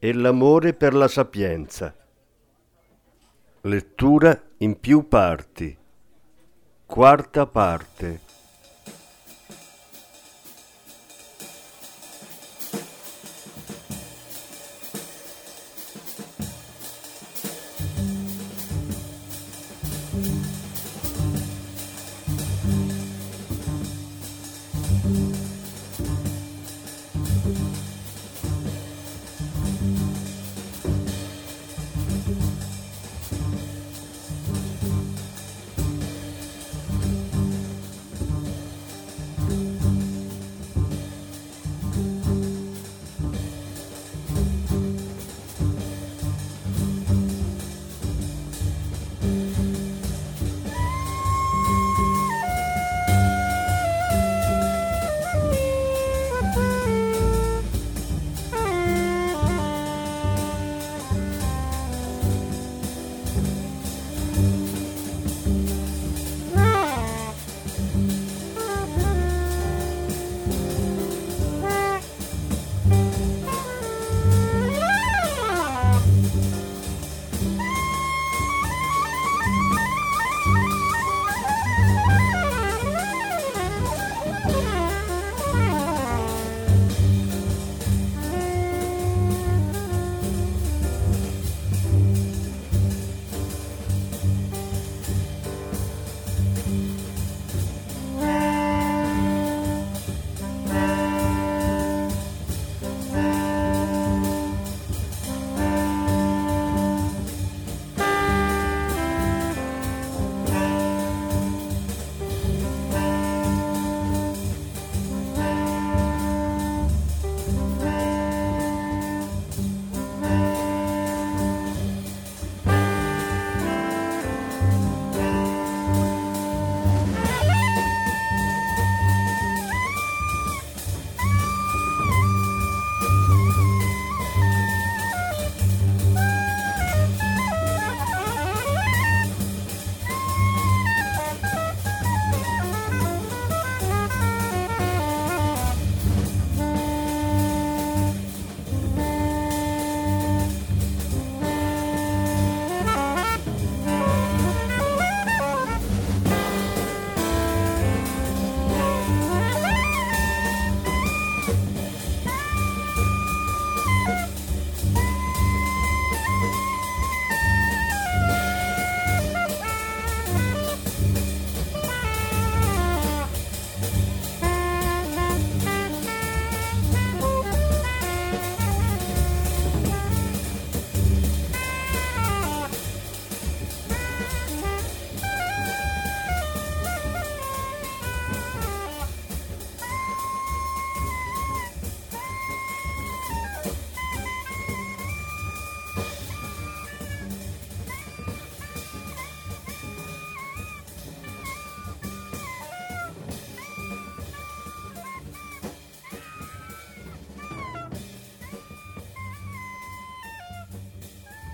e l'amore per la sapienza. Lettura in più parti. Quarta parte.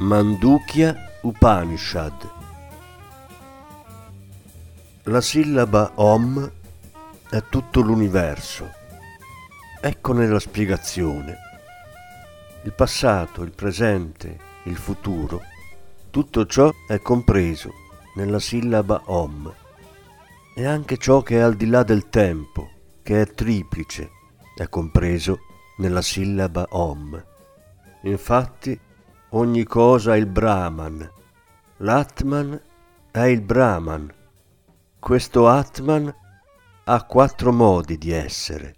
Mandukya Upanishad La sillaba Om è tutto l'universo. Eccone la spiegazione. Il passato, il presente, il futuro, tutto ciò è compreso nella sillaba Om. E anche ciò che è al di là del tempo, che è triplice, è compreso nella sillaba Om. Infatti, ogni cosa è il Brahman. L'Atman è il Brahman. Questo Atman ha quattro modi di essere.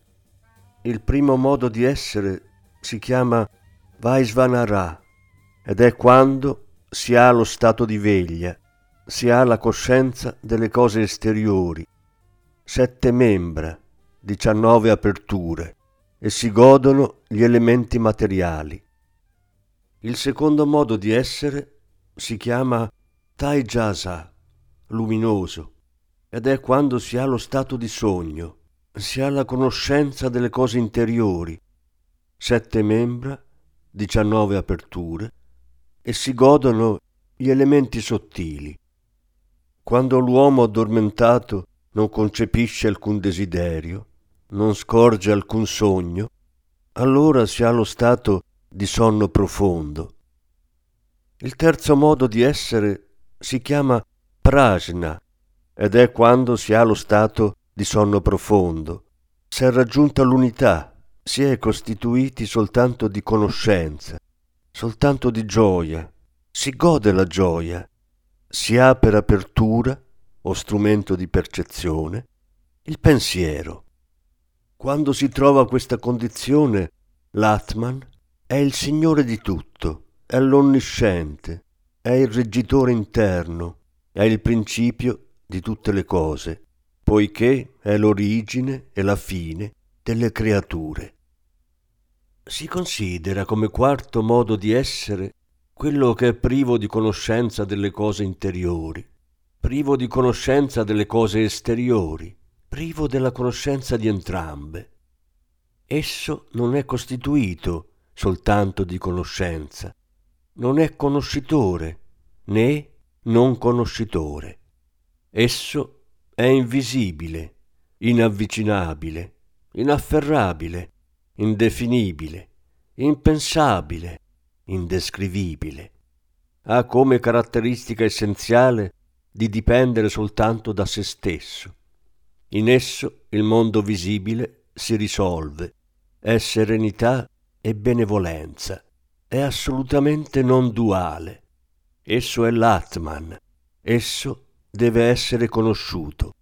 Il primo modo di essere si chiama Vaisvanara ed è quando si ha lo stato di veglia, si ha la coscienza delle cose esteriori, sette membra, diciannove aperture e si godono gli elementi materiali. Il secondo modo di essere si chiama Taijasa, luminoso, ed è quando si ha lo stato di sogno, si ha la conoscenza delle cose interiori, sette membra, diciannove aperture, e si godono gli elementi sottili. Quando l'uomo addormentato non concepisce alcun desiderio, non scorge alcun sogno, allora si ha lo stato di sonno profondo. Il terzo modo di essere si chiama prajna ed è quando si ha lo stato di sonno profondo. Si è raggiunta l'unità, si è costituiti soltanto di conoscenza, soltanto di gioia, si gode la gioia, si ha per apertura o strumento di percezione il pensiero. Quando si trova questa condizione, l'Atman è il Signore di tutto, è l'onnisciente, è il reggitore interno, è il principio di tutte le cose, poiché è l'origine e la fine delle creature. Si considera come quarto modo di essere quello che è privo di conoscenza delle cose interiori, privo di conoscenza delle cose esteriori, privo della conoscenza di entrambe. Esso non è costituito soltanto di conoscenza, non è conoscitore né non conoscitore. Esso è invisibile, inavvicinabile, inafferrabile, indefinibile, impensabile, indescrivibile. Ha come caratteristica essenziale di dipendere soltanto da se stesso in esso il mondo visibile si risolve, è serenità e benevolenza, è assolutamente non duale. Esso è l'Atman, esso deve essere conosciuto.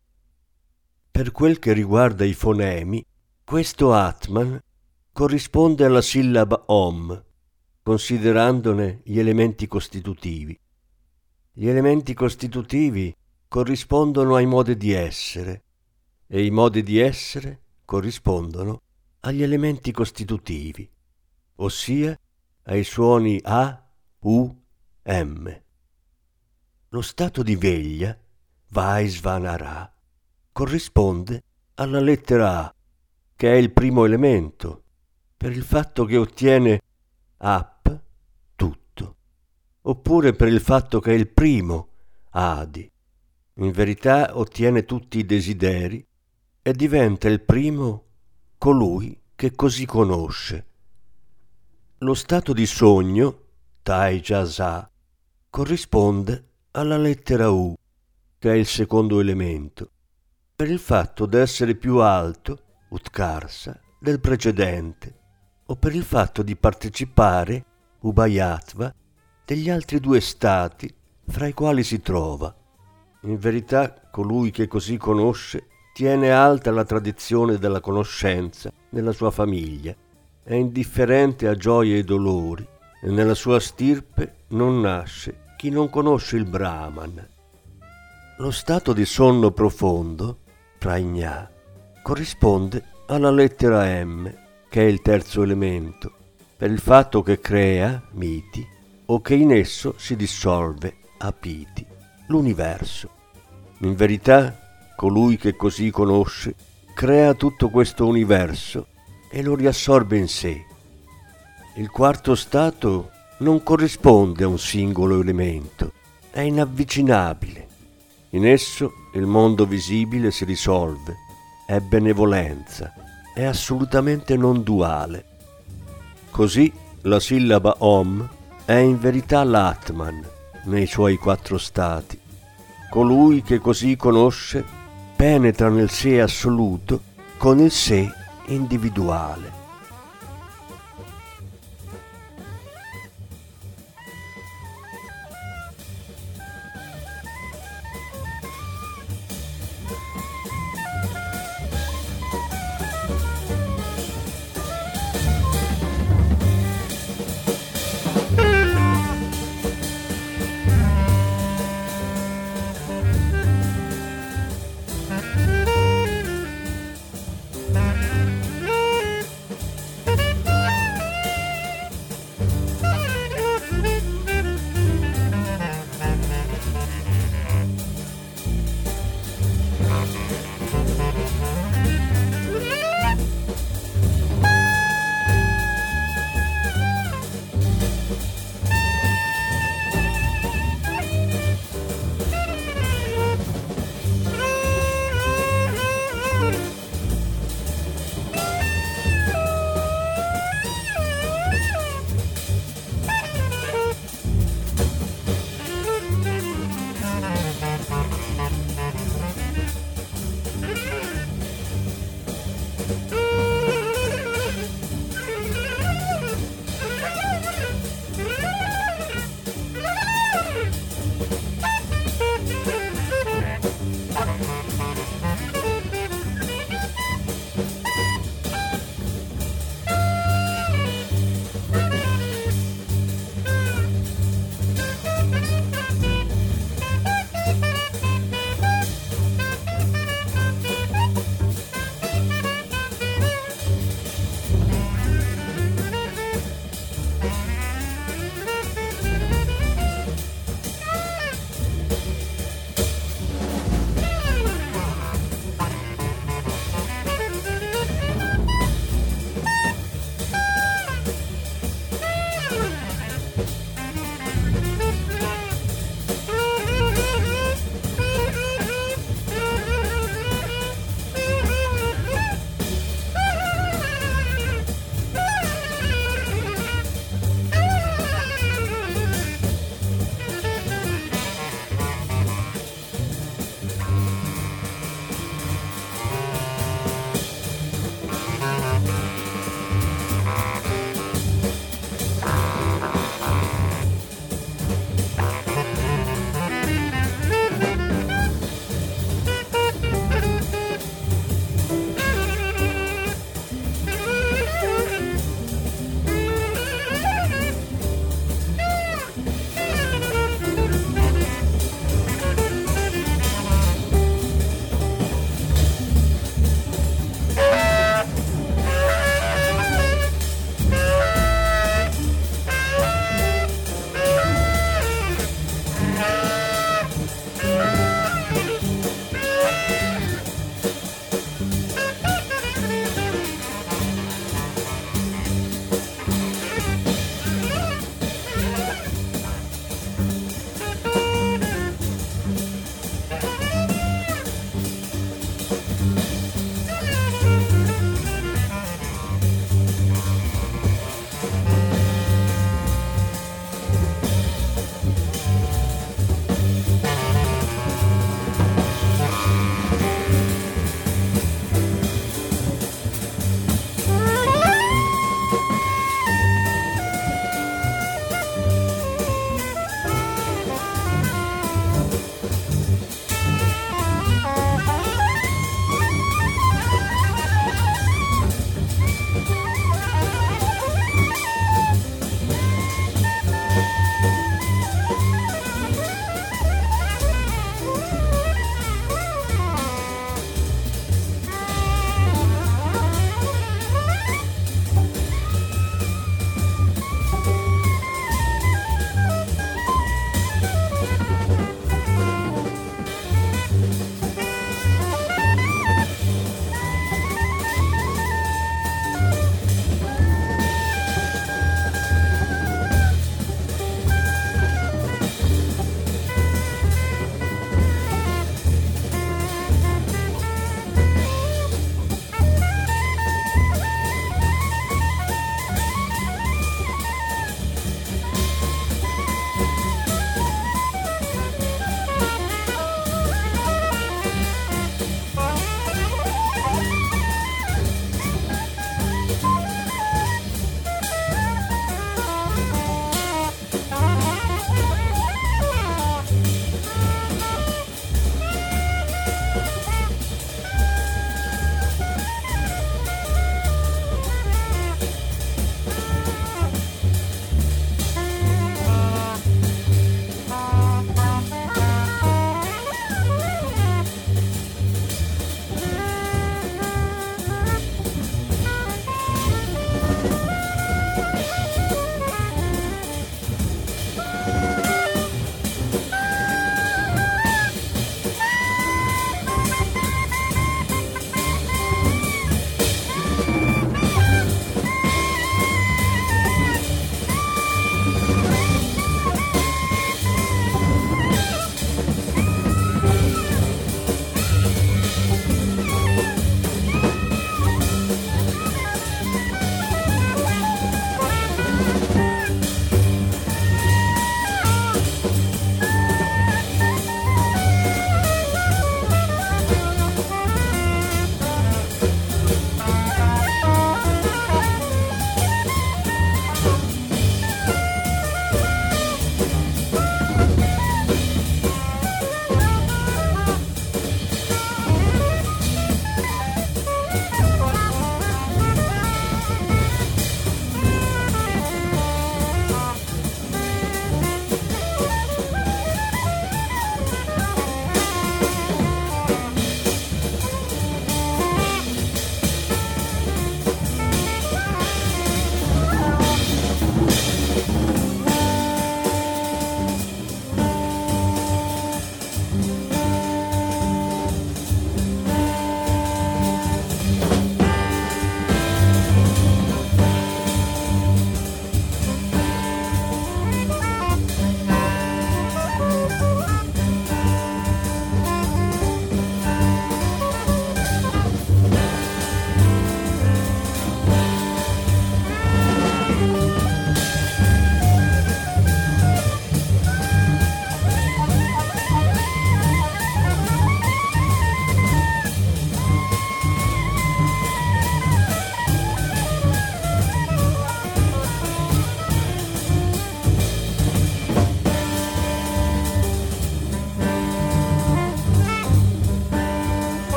Per quel che riguarda i fonemi, questo Atman corrisponde alla sillaba Om, considerandone gli elementi costitutivi. Gli elementi costitutivi corrispondono ai modi di essere, e i modi di essere corrispondono agli elementi costitutivi, ossia ai suoni A, U, M. Lo stato di veglia, Vaisvanara, corrisponde alla lettera A, che è il primo elemento, per il fatto che ottiene Ap, tutto, oppure per il fatto che è il primo Adi. In verità ottiene tutti i desideri e diventa il primo colui che così conosce. Lo stato di sogno, Tai Jasa, corrisponde alla lettera U, che è il secondo elemento, per il fatto d'essere più alto, Utkarsa, del precedente, o per il fatto di partecipare, Ubayatva, degli altri due stati fra i quali si trova. In verità, colui che così conosce tiene alta la tradizione della conoscenza nella sua famiglia, è indifferente a gioie e dolori e nella sua stirpe non nasce chi non conosce il Brahman. Lo stato di sonno profondo, prajna, corrisponde alla lettera M, che è il terzo elemento, per il fatto che crea, miti, o che in esso si dissolve, apiti, l'universo. In verità, colui che così conosce, crea tutto questo universo e lo riassorbe in sé. Il quarto stato non corrisponde a un singolo elemento, è inavvicinabile. In esso il mondo visibile si risolve, è benevolenza, è assolutamente non duale. Così la sillaba Om è in verità l'Atman nei suoi quattro stati. Colui che così conosce penetra nel sé assoluto con il sé individuale.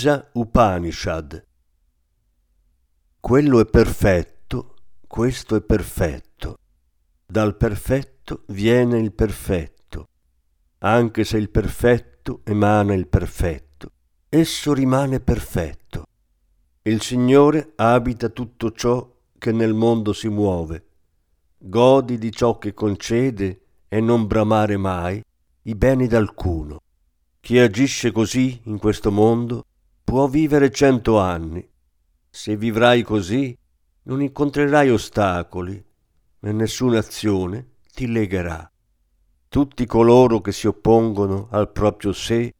Isa Upanishad. Quello è perfetto, questo è perfetto. Dal perfetto viene il perfetto. Anche se il perfetto emana il perfetto, esso rimane perfetto. Il Signore abita tutto ciò che nel mondo si muove. Godi di ciò che concede e non bramare mai i beni d'alcuno. Chi agisce così in questo mondo può vivere cento anni. Se vivrai così, non incontrerai ostacoli e nessuna azione ti legherà. Tutti coloro che si oppongono al proprio sé,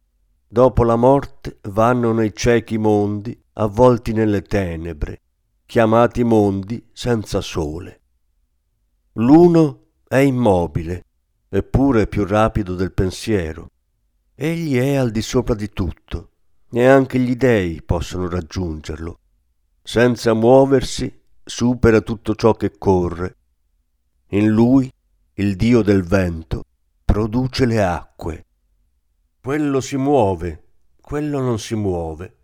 dopo la morte vanno nei ciechi mondi avvolti nelle tenebre, chiamati mondi senza sole. L'uno è immobile, eppure più rapido del pensiero. Egli è al di sopra di tutto, neanche gli dei possono raggiungerlo. Senza muoversi supera tutto ciò che corre. In lui, il Dio del vento, produce le acque. Quello si muove, quello non si muove.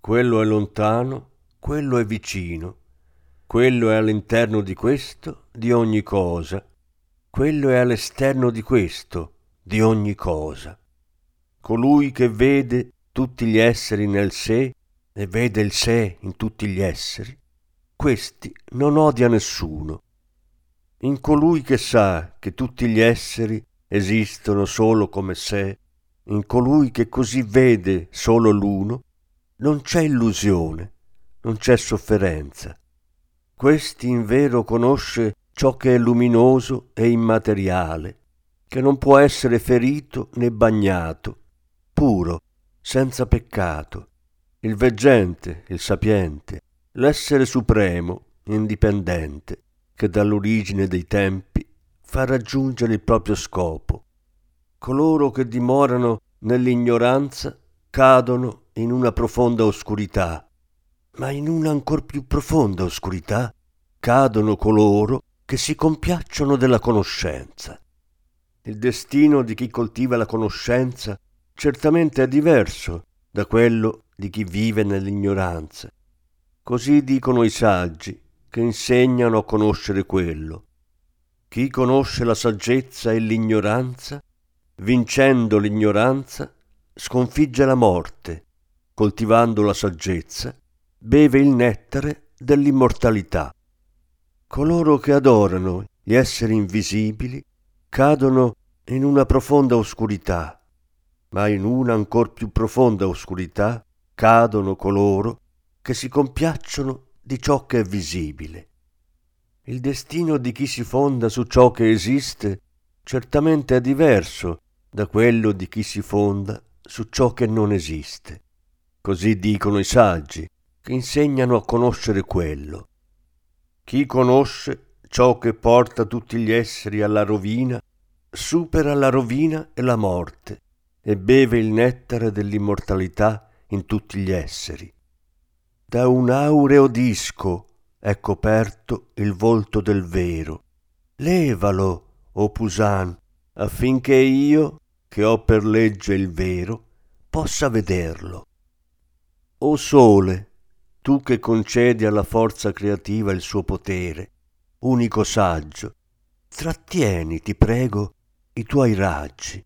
Quello è lontano, quello è vicino. Quello è all'interno di questo, di ogni cosa. Quello è all'esterno di questo, di ogni cosa colui che vede tutti gli esseri nel sé e vede il sé in tutti gli esseri, questi non odia nessuno. In colui che sa che tutti gli esseri esistono solo come sé, in colui che così vede solo l'uno, non c'è illusione, non c'è sofferenza. Questi in vero conosce ciò che è luminoso e immateriale, che non può essere ferito né bagnato, puro, senza peccato, il veggente, il sapiente, l'essere supremo, indipendente, che dall'origine dei tempi fa raggiungere il proprio scopo. Coloro che dimorano nell'ignoranza cadono in una profonda oscurità, ma in una ancor più profonda oscurità cadono coloro che si compiacciono della conoscenza. Il destino di chi coltiva la conoscenza certamente è diverso da quello di chi vive nell'ignoranza. Così dicono i saggi che insegnano a conoscere quello. Chi conosce la saggezza e l'ignoranza, vincendo l'ignoranza, sconfigge la morte, coltivando la saggezza, beve il nettare dell'immortalità. Coloro che adorano gli esseri invisibili cadono in una profonda oscurità ma in una ancor più profonda oscurità cadono coloro che si compiacciono di ciò che è visibile. Il destino di chi si fonda su ciò che esiste certamente è diverso da quello di chi si fonda su ciò che non esiste. Così dicono i saggi, che insegnano a conoscere quello. Chi conosce ciò che porta tutti gli esseri alla rovina, supera la rovina e la morte e beve il nettare dell'immortalità in tutti gli esseri. Da un aureo disco è coperto il volto del vero. Levalo, o Pusan, affinché io, che ho per legge il vero, possa vederlo. O sole, tu che concedi alla forza creativa il suo potere, unico saggio, trattieni, ti prego, i tuoi raggi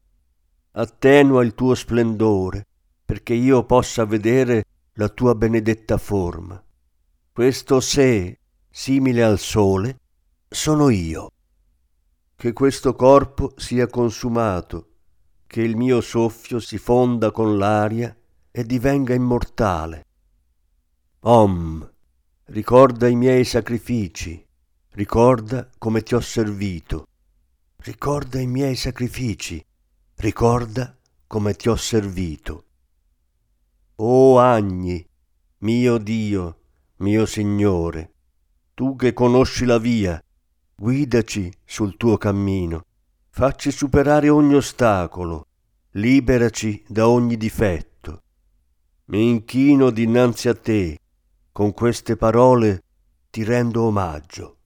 attenua il tuo splendore, perché io possa vedere la tua benedetta forma. Questo sé, simile al sole, sono io. Che questo corpo sia consumato, che il mio soffio si fonda con l'aria e divenga immortale. Om, ricorda i miei sacrifici, ricorda come ti ho servito, ricorda i miei sacrifici, ricorda come ti ho servito. O agni, mio Dio, mio Signore, tu che conosci la via, guidaci sul tuo cammino, facci superare ogni ostacolo, liberaci da ogni difetto. Mi inchino dinanzi a te, con queste parole ti rendo omaggio.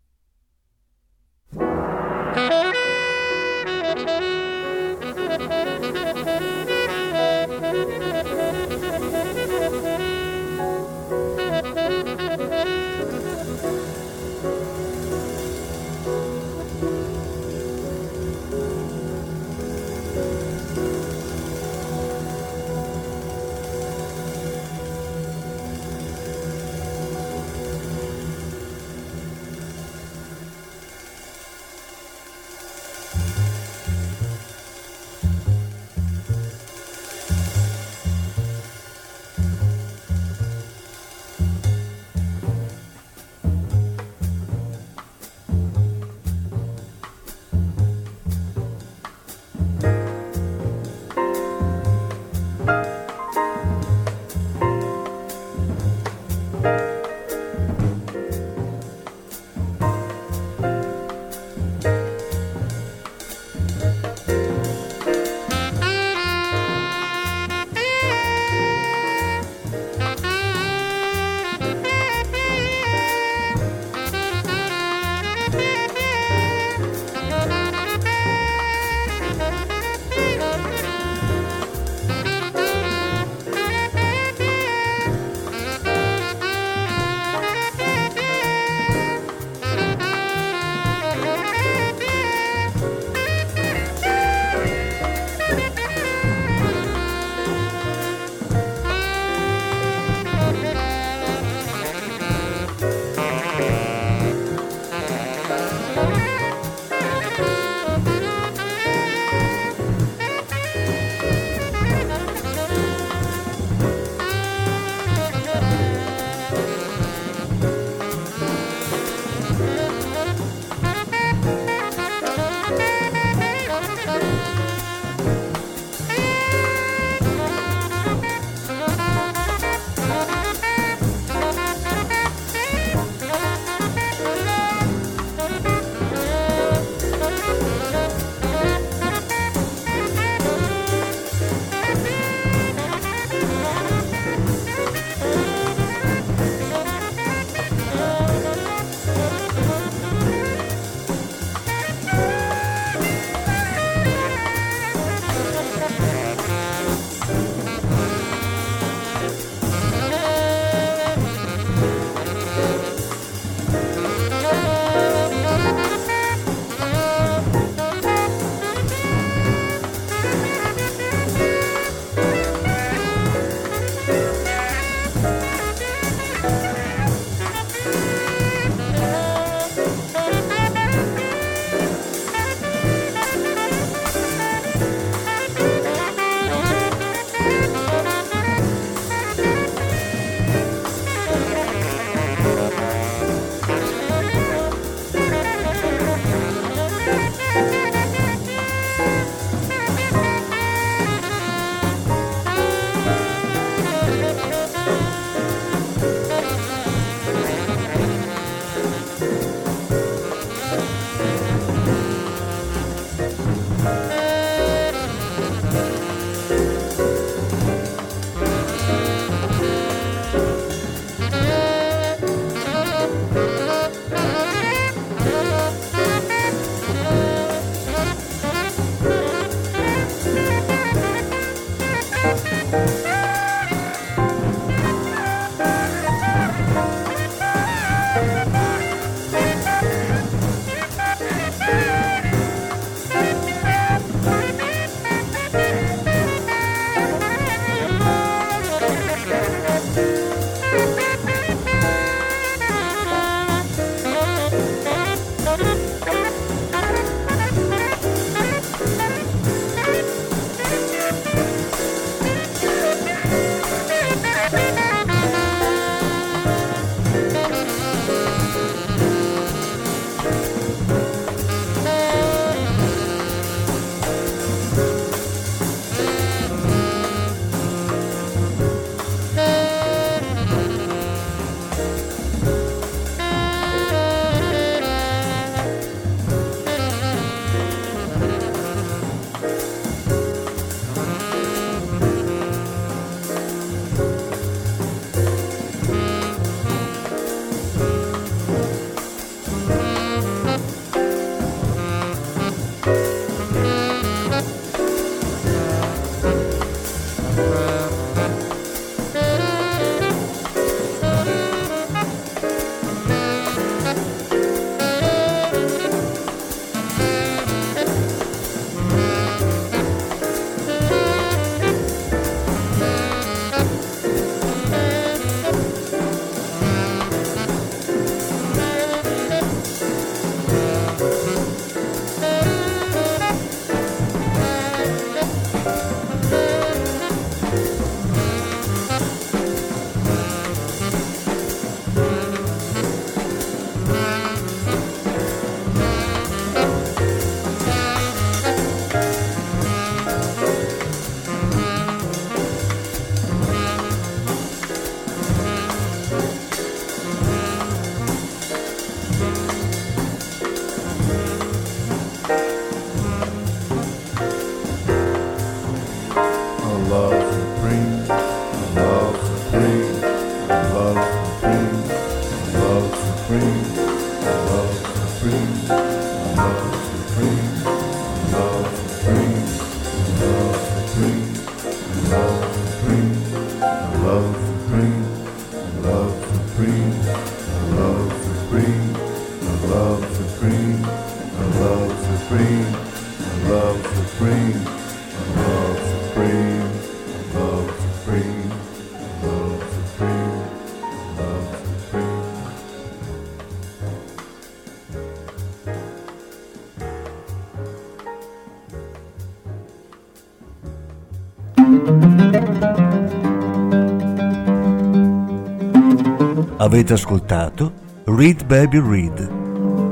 Avete ascoltato Read Baby Read,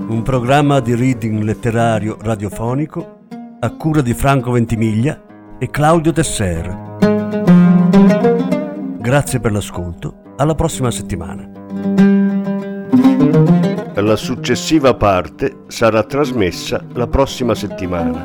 un programma di reading letterario radiofonico a cura di Franco Ventimiglia e Claudio Tesser. Grazie per l'ascolto, alla prossima settimana. La successiva parte sarà trasmessa la prossima settimana.